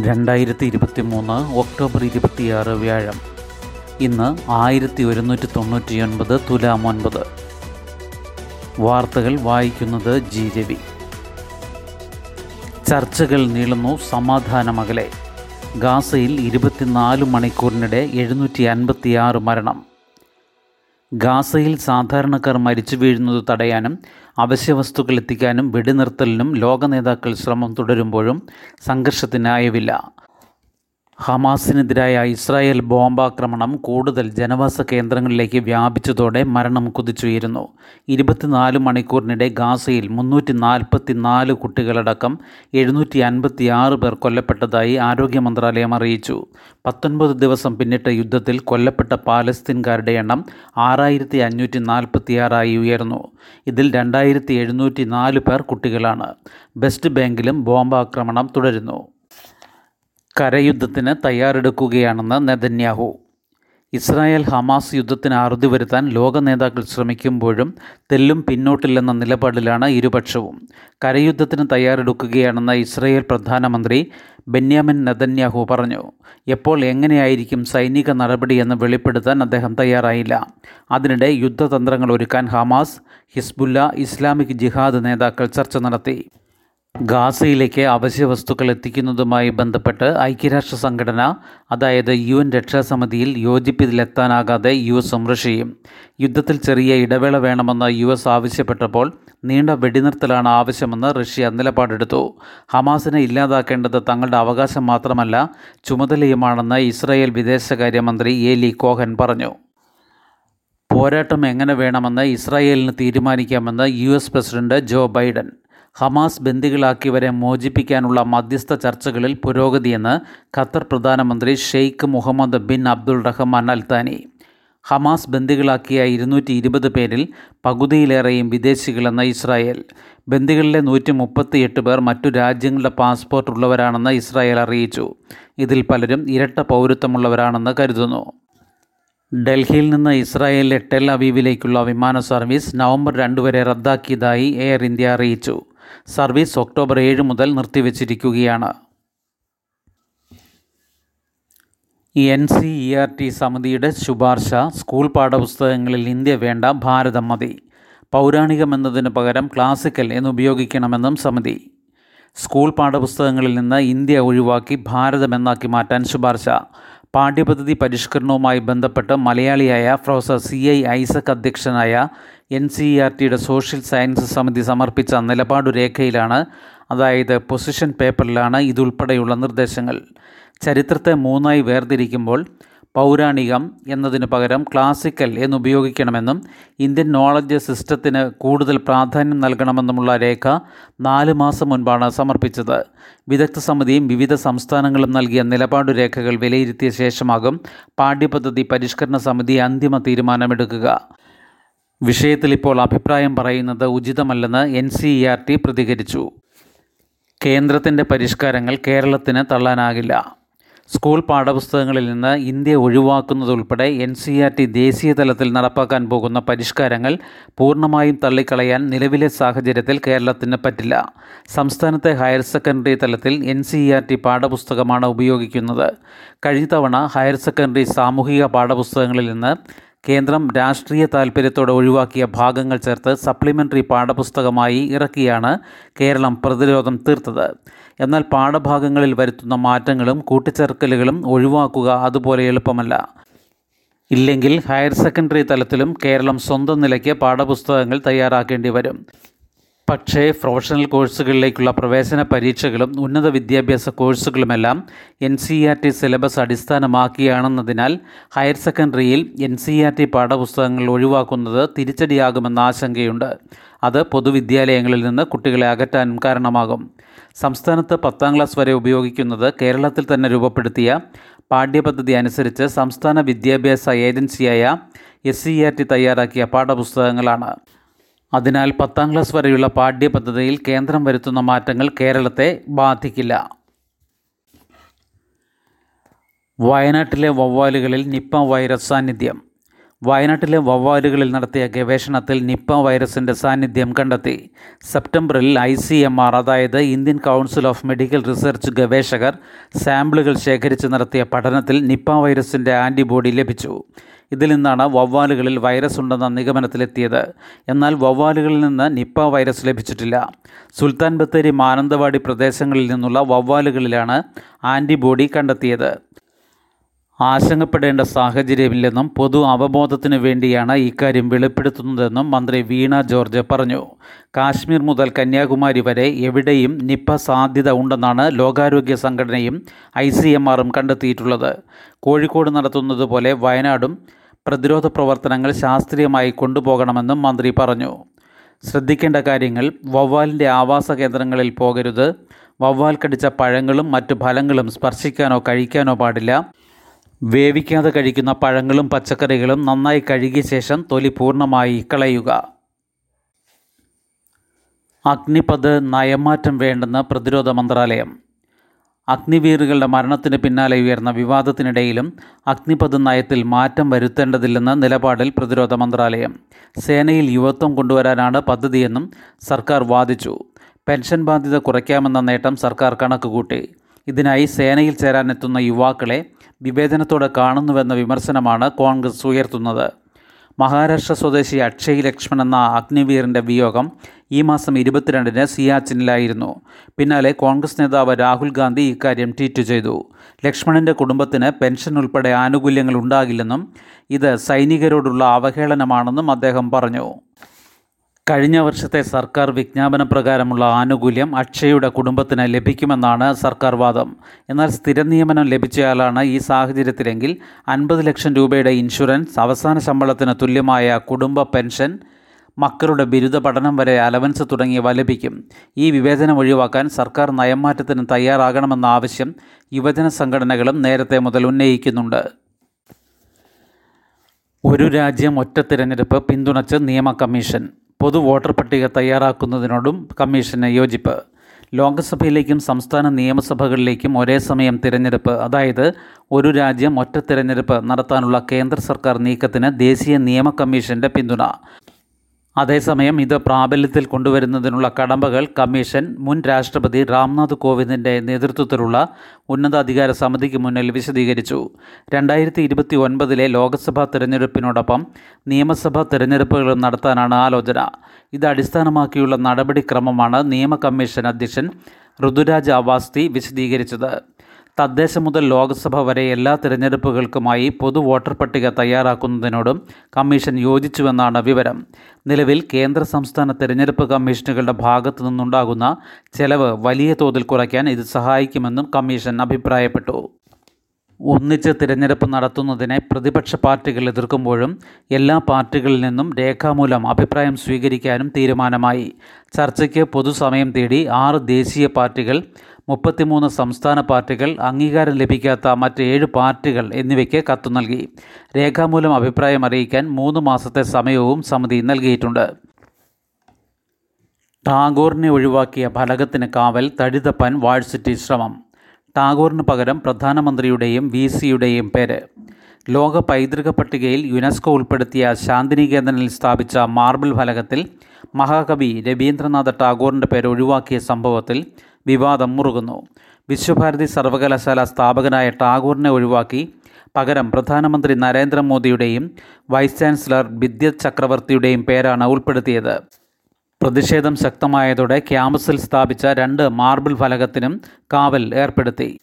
രണ്ടായിരത്തി ഇരുപത്തി മൂന്ന് ഒക്ടോബർ ഇരുപത്തിയാറ് വ്യാഴം. ഇന്ന് ആയിരത്തി ഒരുന്നൂറ്റി തൊണ്ണൂറ്റിയൊൻപത് തുലാം ഒൻപത്. വാർത്തകൾ വായിക്കുന്നത് ജി രവി. ചർച്ചകൾ നീളുന്നു സമാധാനമകലെ. ഗാസയിൽ ഇരുപത്തിനാല് മണിക്കൂറിനിടെ എഴുന്നൂറ്റി അൻപത്തിയാറ് മരണം. ഗാസയിൽ സാധാരണക്കാർ മരിച്ചു വീഴുന്നത് തടയാനും അവശ്യവസ്തുക്കൾ എത്തിക്കാനും വെടിനിർത്തലിനും ലോക നേതാക്കൾ ശ്രമം തുടരുമ്പോഴും സംഘർഷത്തിനായവില്ല ഹമാസിനെതിരായ ഇസ്രായേൽ ബോംബാക്രമണം കൂടുതൽ ജനവാസ കേന്ദ്രങ്ങളിലേക്ക് വ്യാപിച്ചതോടെ മരണം കുതിച്ചുയരുന്നു. ഇരുപത്തിനാല് മണിക്കൂറിനിടെ ഗാസയിൽ മുന്നൂറ്റി നാൽപ്പത്തി നാല് കുട്ടികളടക്കം എഴുന്നൂറ്റി അൻപത്തി ആറ് പേർ കൊല്ലപ്പെട്ടതായി ആരോഗ്യ മന്ത്രാലയം അറിയിച്ചു. പത്തൊൻപത് ദിവസം പിന്നിട്ട യുദ്ധത്തിൽ കൊല്ലപ്പെട്ട പാലസ്തീൻകാരുടെ എണ്ണം ആറായിരത്തി അഞ്ഞൂറ്റി നാൽപ്പത്തിയാറായി ഉയർന്നു. ഇതിൽ രണ്ടായിരത്തി എഴുന്നൂറ്റി നാല് പേർ കുട്ടികളാണ്. വെസ്റ്റ് ബാങ്കിലും ബോംബാക്രമണം തുടരുന്നു. കരയുദ്ധത്തിന് തയ്യാറെടുക്കുകയാണെന്ന് നെതന്യാഹു. ഇസ്രായേൽ ഹമാസ് യുദ്ധത്തിന് അറുതി വരുത്താൻ ലോക നേതാക്കൾ ശ്രമിക്കുമ്പോഴും തെല്ലും പിന്നോട്ടില്ലെന്ന നിലപാടിലാണ് ഇരുപക്ഷവും. കരയുദ്ധത്തിന് തയ്യാറെടുക്കുകയാണെന്ന് ഇസ്രായേൽ പ്രധാനമന്ത്രി ബെന്യാമിൻ നെതന്യാഹു പറഞ്ഞു. എപ്പോൾ എങ്ങനെയായിരിക്കും സൈനിക നടപടിയെന്ന് വെളിപ്പെടുത്താൻ അദ്ദേഹം തയ്യാറായില്ല. അതിനിടെ യുദ്ധതന്ത്രങ്ങൾ ഒരുക്കാൻ ഹമാസ് ഹിസ്ബുല്ല ഇസ്ലാമിക് ജിഹാദ് നേതാക്കൾ ചർച്ച നടത്തി. ഗാസയിലേക്ക് അവശ്യ വസ്തുക്കൾ എത്തിക്കുന്നതുമായി ബന്ധപ്പെട്ട് ഐക്യരാഷ്ട്ര സംഘടന അതായത് യു എൻ രക്ഷാസമിതിയിൽ യോജിപ്പിതിലെത്താനാകാതെ യു എസും റഷ്യയും യുദ്ധത്തിൽ ചെറിയ ഇടവേള വേണമെന്ന് യു എസ് ആവശ്യപ്പെട്ടപ്പോൾ നീണ്ട വെടിനിർത്തലാണ് ആവശ്യമെന്ന് റഷ്യ നിലപാടെടുത്തു. ഹമാസിനെ ഇല്ലാതാക്കേണ്ടത് തങ്ങളുടെ അവകാശം മാത്രമല്ല ചുമതലയുമാണെന്ന് ഇസ്രായേൽ വിദേശകാര്യമന്ത്രി ഏലി കോഹൻ പറഞ്ഞു. പോരാട്ടം എങ്ങനെ വേണമെന്ന് ഇസ്രായേലിന് തീരുമാനിക്കാമെന്ന് U S president Joe Biden. Hamas ബന്ദികളാക്കിയവരെ മോചിപ്പിക്കാനുള്ള മധ്യസ്ഥ ചർച്ചകളിൽ പുരോഗതിയെന്ന് ഖത്തർ പ്രധാനമന്ത്രി Sheikh Mohammed bin Abdul Rahman Al Thani. Hamas ബന്ദികളാക്കിയ ഇരുന്നൂറ്റി ഇരുപത് പേരിൽ പകുതിയിലേറെയും വിദേശികളെന്ന ഇസ്രായേൽ. ബന്ദികളിലെ നൂറ്റി മുപ്പത്തിയെട്ട് പേർ മറ്റു രാജ്യങ്ങളുടെ പാസ്പോർട്ട് ഉള്ളവരാണെന്ന് ഇസ്രായേൽ അറിയിച്ചു. ഇതിൽ പലരും ഇരട്ട പൗരത്വമുള്ളവരാണെന്ന് കരുതുന്നു. ഡൽഹിയിൽ നിന്ന് ഇസ്രായേലിലെ ടെൽ അവീവിലേക്കുള്ള വിമാന സർവീസ് നവംബർ രണ്ട് വരെ റദ്ദാക്കിയതായി എയർ ഇന്ത്യ അറിയിച്ചു. സർവീസ് ഒക്ടോബർ ഏഴ് മുതൽ നിർത്തിവച്ചിരിക്കുകയാണ്. N C E R T സമിതിയുടെ ശുപാർശ സ്കൂൾ പാഠപുസ്തകങ്ങളിൽ ഇന്ത്യ വേണ്ട ഭാരതം മതി. പൗരാണികമെന്നതിന് പകരം ക്ലാസിക്കൽ എന്നുപയോഗിക്കണമെന്നും സമിതി. സ്കൂൾ പാഠപുസ്തകങ്ങളിൽ നിന്ന് ഇന്ത്യ ഒഴിവാക്കി ഭാരതമെന്നാക്കി മാറ്റാൻ ശുപാർശ. പാഠ്യപദ്ധതി പരിഷ്കരണവുമായി ബന്ധപ്പെട്ട് മലയാളിയായ പ്രൊഫസർ സി ഐ ഐസക് അധ്യക്ഷനായ എൻ സി ആർ ടിയുടെ സോഷ്യൽ സയൻസ് സമിതി സമർപ്പിച്ച നിലപാടു രേഖയിലാണ് അതായത് പൊസിഷൻ പേപ്പറിലാണ് ഇതുൾപ്പെടെയുള്ള നിർദ്ദേശങ്ങൾ. ചരിത്രത്തെ മൂന്നായി വേർതിരിക്കുമ്പോൾ പൗരാണികം എന്നതിന് പകരം ക്ലാസിക്കൽ എന്നുപയോഗിക്കണമെന്നും ഇന്ത്യൻ നോളജ് സിസ്റ്റത്തിന് കൂടുതൽ പ്രാധാന്യം നൽകണമെന്നുമുള്ള രേഖ നാല് മാസം മുൻപാണ് സമർപ്പിച്ചത്. വിദഗ്ധ സമിതിയും വിവിധ സംസ്ഥാനങ്ങളും നൽകിയ നിലപാടു രേഖകൾ വിലയിരുത്തിയ ശേഷമാകും പാഠ്യപദ്ധതി പരിഷ്കരണ സമിതി അന്തിമ തീരുമാനമെടുക്കുക. വിഷയത്തിൽ ഇപ്പോൾ അഭിപ്രായം പറയുന്നത് ഉചിതമല്ലെന്ന് N C E R T പ്രതികരിച്ചു. കേന്ദ്രത്തിന്റെ പരിഷ്കാരങ്ങൾ കേരളത്തിന് തള്ളാനാകില്ല. സ്കൂൾ പാഠപുസ്തകങ്ങളിൽ നിന്ന് ഇന്ത്യ ഒഴിവാക്കുന്നതുൾപ്പെടെ എൻ സി ആർ ടി ദേശീയ തലത്തിൽ നടപ്പാക്കാൻ പോകുന്ന പരിഷ്കാരങ്ങൾ പൂർണമായും തള്ളിക്കളയാൻ നിലവിലെ സാഹചര്യത്തിൽ കേരളത്തിന് പറ്റില്ല. സംസ്ഥാനത്തെ ഹയർ സെക്കൻഡറി തലത്തിൽ എൻ സി ആർ ടി പാഠപുസ്തകമാണ് ഉപയോഗിക്കുന്നത്. കഴിഞ്ഞ തവണ ഹയർ സെക്കൻഡറി സാമൂഹിക പാഠപുസ്തകങ്ങളിൽ നിന്ന് കേന്ദ്രം രാഷ്ട്രീയ താൽപ്പര്യത്തോടെ ഒഴിവാക്കിയ ഭാഗങ്ങൾ ചേർത്ത് സപ്ലിമെന്ററി പാഠപുസ്തകമായി ഇറക്കിയാണ് കേരളം പ്രതിരോധം തീർത്തത്. എന്നാൽ പാഠഭാഗങ്ങളിൽ വരുത്തുന്ന മാറ്റങ്ങളും കൂട്ടിച്ചേർക്കലുകളും ഒഴിവാക്കുക അതുപോലെ എളുപ്പമല്ല. ഇല്ലെങ്കിൽ ഹയർ സെക്കൻഡറി തലത്തിലും കേരളം സ്വന്തം നിലയ്ക്ക് പാഠപുസ്തകങ്ങൾ തയ്യാറാക്കേണ്ടി വരും. പക്ഷേ പ്രൊഫഷണൽ കോഴ്സുകളിലേക്കുള്ള പ്രവേശന പരീക്ഷകളും ഉന്നത വിദ്യാഭ്യാസ കോഴ്സുകളുമെല്ലാം N C R T syllabus അടിസ്ഥാനമാക്കിയാണെന്നതിനാൽ higher സെക്കൻഡറിയിൽ എൻ സി ആർ ടി പാഠപുസ്തകങ്ങൾ ഒഴിവാക്കുന്നത് തിരിച്ചടിയാകുമെന്ന ആശങ്കയുണ്ട്. അത് പൊതുവിദ്യാലയങ്ങളിൽ നിന്ന് കുട്ടികളെ അകറ്റാനും കാരണമാകും. സംസ്ഥാനത്ത് പത്താം ക്ലാസ് വരെ ഉപയോഗിക്കുന്നത് കേരളത്തിൽ തന്നെ രൂപപ്പെടുത്തിയ പാഠ്യപദ്ധതി അനുസരിച്ച് സംസ്ഥാന വിദ്യാഭ്യാസ ഏജൻസിയായ എസ് സി ആർ ടി തയ്യാറാക്കിയ പാഠപുസ്തകങ്ങളാണ്. അതിനാൽ പത്താം ക്ലാസ് വരെയുള്ള പാഠ്യപദ്ധതിയിൽ കേന്ദ്രം വരുത്തുന്ന മാറ്റങ്ങൾ കേരളത്തെ ബാധിക്കില്ല. വയനാട്ടിലെ വവ്വാലുകളിൽ നിപ്പ വൈറസ് സാന്നിധ്യം. വയനാട്ടിലെ വവ്വാലുകളിൽ നടത്തിയ ഗവേഷണത്തിൽ നിപ്പ വൈറസിന്റെ സാന്നിധ്യം കണ്ടെത്തി. സെപ്റ്റംബറിൽ ഐ സി എം ആർ അതായത് Indian council of medical research ഗവേഷകർ സാമ്പിളുകൾ ശേഖരിച്ച് നടത്തിയ പഠനത്തിൽ നിപ്പ വൈറസിന്റെ ആന്റിബോഡി ലഭിച്ചു. ഇതിൽ നിന്നാണ് വവ്വാലുകളിൽ വൈറസ് ഉണ്ടെന്ന നിഗമനത്തിലെത്തിയത്. എന്നാൽ വവ്വാലുകളിൽ നിന്ന് നിപ്പ വൈറസ് ലഭിച്ചിട്ടില്ല. സുൽത്താൻ ബത്തേരി മാനന്തവാടി പ്രദേശങ്ങളിൽ നിന്നുള്ള വവ്വാലുകളിലാണ് ആന്റിബോഡി കണ്ടെത്തിയത്. ആശങ്കപ്പെടേണ്ട സാഹചര്യമില്ലെന്നും പൊതു അവബോധത്തിനു വേണ്ടിയാണ് ഇക്കാര്യം വെളിപ്പെടുത്തുന്നതെന്നും മന്ത്രി വീണ ജോർജ് പറഞ്ഞു. കാശ്മീർ മുതൽ കന്യാകുമാരി വരെ എവിടെയും നിപ്പ സാധ്യത ഉണ്ടെന്നാണ് ലോകാരോഗ്യ സംഘടനയും ഐ സി എം ആറും കണ്ടെത്തിയിട്ടുള്ളത്. കോഴിക്കോട് നടത്തുന്നതുപോലെ വയനാടും പ്രതിരോധ പ്രവർത്തനങ്ങൾ ശാസ്ത്രീയമായി കൊണ്ടുപോകണമെന്നും മന്ത്രി പറഞ്ഞു. ശ്രദ്ധിക്കേണ്ട കാര്യങ്ങൾ വവ്വാലിന്റെ ആവാസ കേന്ദ്രങ്ങളിൽ പോകരുത്. വവ്വാൽ കടിച്ച പഴങ്ങളും മറ്റു ഫലങ്ങളും സ്പർശിക്കാനോ കഴിക്കാനോ പാടില്ല. വേവിക്കാതെ കഴിക്കുന്ന പഴങ്ങളും പച്ചക്കറികളും നന്നായി കഴുകിയ ശേഷം തൊലി പൂർണമായി കളയുക. അഗ്നിപത് നയമാറ്റം വേണ്ടെന്ന് പ്രതിരോധ മന്ത്രാലയം. അഗ്നിവീറുകളുടെ മരണത്തിന് പിന്നാലെ ഉയർന്ന വിവാദത്തിനിടയിലും അഗ്നിപത് നയത്തിൽ മാറ്റം വരുത്തേണ്ടതില്ലെന്ന നിലപാടിൽ പ്രതിരോധ മന്ത്രാലയം. സേനയിൽ യുവത്വം കൊണ്ടുവരാനാണ് പദ്ധതിയെന്നും സർക്കാർ വാദിച്ചു. പെൻഷൻ ബാധ്യത കുറയ്ക്കാമെന്ന നേട്ടം സർക്കാർ കണക്കുകൂട്ടി. ഇതിനായി സേനയിൽ ചേരാനെത്തുന്ന യുവാക്കളെ വിവേചനത്തോടെ കാണുന്നുവെന്ന വിമർശനമാണ് കോൺഗ്രസ് ഉയർത്തുന്നത്. മഹാരാഷ്ട്ര സ്വദേശി അക്ഷയ് ലക്ഷ്മൺ എന്ന അഗ്നിവീറിന്റെ വിയോഗം ഈ മാസം ഇരുപത്തിരണ്ടിന് സിയാച്ചിനിലായിരുന്നു. പിന്നാലെ കോൺഗ്രസ് നേതാവ് രാഹുൽ ഗാന്ധി ഇക്കാര്യം ട്വീറ്റ് ചെയ്തു. ലക്ഷ്മണിന്റെ കുടുംബത്തിന് പെൻഷൻ ഉൾപ്പെടെ ആനുകൂല്യങ്ങൾ ഉണ്ടാകില്ലെന്നും ഇത് സൈനികരോടുള്ള അവഹേളനമാണെന്നും അദ്ദേഹം പറഞ്ഞു. കഴിഞ്ഞ വർഷത്തെ സർക്കാർ വിജ്ഞാപന പ്രകാരമുള്ള ആനുകൂല്യം അക്ഷയുടെ കുടുംബത്തിന് ലഭിക്കുമെന്നാണ് സർക്കാർ വാദം. എന്നാൽ സ്ഥിര നിയമനം ലഭിച്ചയാളാണ് ഈ സാഹചര്യത്തിലെങ്കിൽ അൻപത് ലക്ഷം രൂപയുടെ ഇൻഷുറൻസ് അവസാന ശമ്പളത്തിന് തുല്യമായ കുടുംബ പെൻഷൻ മക്കളുടെ ബിരുദ പഠനം വരെ അലവൻസ് തുടങ്ങിയവ ലഭിക്കും. ഈ വിവേചനം ഒഴിവാക്കാൻ സർക്കാർ നയംമാറ്റത്തിന് തയ്യാറാകണമെന്ന ആവശ്യം യുവജന സംഘടനകളും നേരത്തെ മുതൽ ഉന്നയിക്കുന്നുണ്ട്. ഒരു രാജ്യം ഒറ്റ തിരഞ്ഞെടുപ്പ് പിന്തുണച്ച് നിയമ കമ്മീഷൻ. പൊതു വോട്ടർ പട്ടിക തയ്യാറാക്കുന്നതിനോടും കമ്മീഷന് യോജിപ്പ്. ലോക്സഭയിലേക്കും സംസ്ഥാന നിയമസഭകളിലേക്കും ഒരേ സമയം തിരഞ്ഞെടുപ്പ് അതായത് ഒരു രാജ്യം ഒറ്റ തിരഞ്ഞെടുപ്പ് നടത്താനുള്ള കേന്ദ്ര സർക്കാർ നീക്കത്തിന് ദേശീയ നിയമ കമ്മീഷന്റെ പിന്തുണ. അതേസമയം ഇത് പ്രാബല്യത്തിൽ കൊണ്ടുവരുന്നതിനുള്ള കടമ്പകൾ കമ്മീഷൻ മുൻ രാഷ്ട്രപതി രാംനാഥ് കോവിന്ദിന്റെ നേതൃത്വത്തിലുള്ള ഉന്നതാധികാര സമിതിക്ക് മുന്നിൽ വിശദീകരിച്ചു. രണ്ടായിരത്തി ഇരുപത്തി ഒൻപതിലെ ലോക്സഭാ തിരഞ്ഞെടുപ്പിനോടൊപ്പം നിയമസഭാ തിരഞ്ഞെടുപ്പുകളും നടത്താനാണ് ആലോചന. ഇത് അടിസ്ഥാനമാക്കിയുള്ള നടപടിക്രമമാണ് നിയമ കമ്മീഷൻ അധ്യക്ഷൻ ഋതുരാജ് അവാസ്തി വിശദീകരിച്ചത്. തദ്ദേശം മുതൽ ലോക്സഭ വരെ എല്ലാ തിരഞ്ഞെടുപ്പുകൾക്കുമായി പൊതു വോട്ടർ പട്ടിക തയ്യാറാക്കുന്നതിനോടും കമ്മീഷൻ യോജിച്ചുവെന്നാണ് വിവരം. നിലവിൽ കേന്ദ്ര സംസ്ഥാന തിരഞ്ഞെടുപ്പ് കമ്മീഷനുകളുടെ ഭാഗത്തു നിന്നുണ്ടാകുന്ന ചെലവ് വലിയ തോതിൽ കുറയ്ക്കാൻ ഇത് സഹായിക്കുമെന്നും കമ്മീഷൻ അഭിപ്രായപ്പെട്ടു. ഒന്നിച്ച് തിരഞ്ഞെടുപ്പ് നടത്തുന്നതിനെ പ്രതിപക്ഷ പാർട്ടികൾ എതിർക്കുമ്പോഴും എല്ലാ പാർട്ടികളിൽ നിന്നും രേഖാമൂലം അഭിപ്രായം സ്വീകരിക്കാനും തീരുമാനമായി. ചർച്ചയ്ക്ക് പൊതുസമയം തേടി ആറ് ദേശീയ പാർട്ടികൾ മുപ്പത്തിമൂന്ന് സംസ്ഥാന പാർട്ടികൾ അംഗീകാരം ലഭിക്കാത്ത മറ്റ് ഏഴ് പാർട്ടികൾ എന്നിവയ്ക്ക് കത്തു നൽകി. രേഖാമൂലം അഭിപ്രായം അറിയിക്കാൻ മൂന്ന് മാസത്തെ സമയവും സമിതി നൽകിയിട്ടുണ്ട്. ടാഗോറിനെ ഒഴിവാക്കിയ ഫലകത്തിന് കാവൽ തടിതപ്പൻ വാഴ്സിറ്റി ശ്രമം. ടാഗോറിന് പകരം പ്രധാനമന്ത്രിയുടെയും വി സിയുടെയും പേര്. ലോക പൈതൃക പട്ടികയിൽ യുനെസ്കോ ഉൾപ്പെടുത്തിയ ശാന്തിനികേതനിൽ സ്ഥാപിച്ച മാർബിൾ ഫലകത്തിൽ മഹാകവി രവീന്ദ്രനാഥ ടാഗോറിന്റെ പേര് ഒഴിവാക്കിയ സംഭവത്തിൽ വിവാദം മുറുകുന്നു. വിശ്വഭാരതി സർവകലാശാല സ്ഥാപകനായ ടാഗോറിനെ ഒഴിവാക്കി പകരം പ്രധാനമന്ത്രി നരേന്ദ്രമോദിയുടെയും വൈസ് ചാൻസലർ ബിദ്യത് ചക്രവർത്തിയുടെയും പേരാണ് ഉൾപ്പെടുത്തിയത്. പ്രതിഷേധം ശക്തമായതോടെ ക്യാമ്പസിൽ സ്ഥാപിച്ച രണ്ട് മാർബിൾ ഫലകത്തിനും കാവൽ ഏർപ്പെടുത്തി.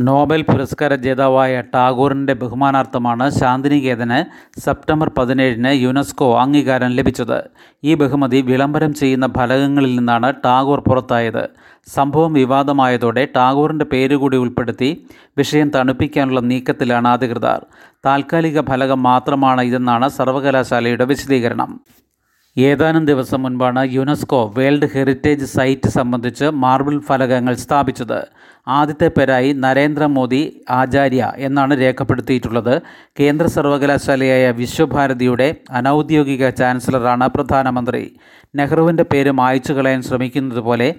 നോബൽ പുരസ്കാര ജേതാവായ ടാഗോറിന്റെ ബഹുമാനാർത്ഥമാണ് ശാന്തിനികേതന് സെപ്റ്റംബർ പതിനേഴിന് യുനെസ്കോ അംഗീകാരം ലഭിച്ചത്. ഈ ബഹുമതി വിളംബരം ചെയ്യുന്ന ഫലകങ്ങളിൽ നിന്നാണ് ടാഗോർ പുറത്തായത്. സംഭവം വിവാദമായതോടെ ടാഗോറിന്റെ പേരുകൂടി ഉൾപ്പെടുത്തി വിഷയം തണുപ്പിക്കാനുള്ള നീക്കത്തിലാണ് അധികൃതർ. താൽക്കാലിക ഫലകം മാത്രമാണ് ഇതെന്നാണ് സർവകലാശാലയുടെ വിശദീകരണം. ഏതാനും ദിവസം മുൻപാണ് യുനെസ്കോ വേൾഡ് ഹെറിറ്റേജ് സൈറ്റ് സംബന്ധിച്ച് മാർബിൾ ഫലകങ്ങൾ സ്ഥാപിച്ചത്. ആദ്യത്തെ പേരായി നരേന്ദ്രമോദി ആചാര്യ എന്നാണ് രേഖപ്പെടുത്തിയിട്ടുള്ളത്. കേന്ദ്ര സർവകലാശാലയായ വിശ്വഭാരതിയുടെ അനൗദ്യോഗിക ചാൻസലറാണ് പ്രധാനമന്ത്രി. നെഹ്റുവിന്റെ പേര് മായ്ച്ചു കളയാൻ ശ്രമിക്കുന്നത് പോലെ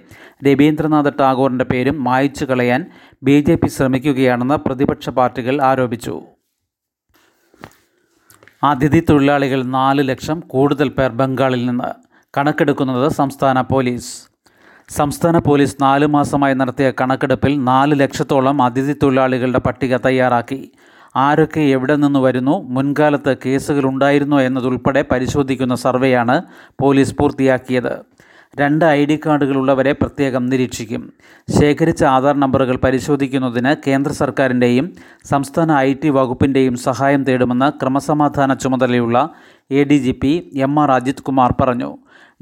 രവീന്ദ്രനാഥ് ടാഗോറിന്റെ പേരും മായ്ച്ചു കളയാൻ ബി ശ്രമിക്കുകയാണെന്ന് പ്രതിപക്ഷ പാർട്ടികൾ ആരോപിച്ചു. അതിഥി തൊഴിലാളികൾ നാല് ലക്ഷം കൂടുതൽ പേർ ബംഗാളിൽ നിന്ന് കണക്കെടുക്കുന്നത് സംസ്ഥാന പോലീസ്. സംസ്ഥാന പോലീസ് നാല് മാസമായി നടത്തിയ കണക്കെടുപ്പിൽ നാല് ലക്ഷത്തോളം അതിഥി തൊഴിലാളികളുടെ പട്ടിക തയ്യാറാക്കി. ആരൊക്കെ എവിടെ നിന്ന് വരുന്നു മുൻകാലത്ത് കേസുകൾ ഉണ്ടായിരുന്നോ എന്നതുൾപ്പെടെ പരിശോധിക്കുന്ന സർവേയാണ് പോലീസ് പൂർത്തിയാക്കിയത്. രണ്ട് ഐ ഡി കാർഡുകളുള്ളവരെ പ്രത്യേകം നിരീക്ഷിക്കും. ശേഖരിച്ച ആധാർ നമ്പറുകൾ പരിശോധിക്കുന്നതിന് കേന്ദ്ര സർക്കാരിന്റെയും സംസ്ഥാന ഐ ടി വകുപ്പിന്റെയും സഹായം തേടുമെന്ന് ക്രമസമാധാന ചുമതലയുള്ള A D G P M R Ajith Kumar പറഞ്ഞു.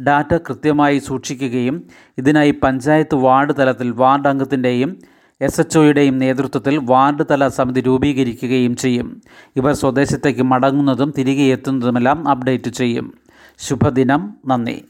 ഡാറ്റ കൃത്യമായി സൂക്ഷിക്കുകയും ഇതിനായി പഞ്ചായത്ത് വാർഡ് തലത്തിൽ വാർഡ് അംഗത്തിന്റെയും എസ് എച്ച് ഒയുടെയും നേതൃത്വത്തിൽ വാർഡ് തല സമിതി രൂപീകരിക്കുകയും ചെയ്യും. ഇവർ സ്വദേശത്തേക്ക് മടങ്ങുന്നതും തിരികെ എത്തുന്നതുമെല്ലാം അപ്ഡേറ്റ് ചെയ്യും. ശുഭദിനം. നന്ദി.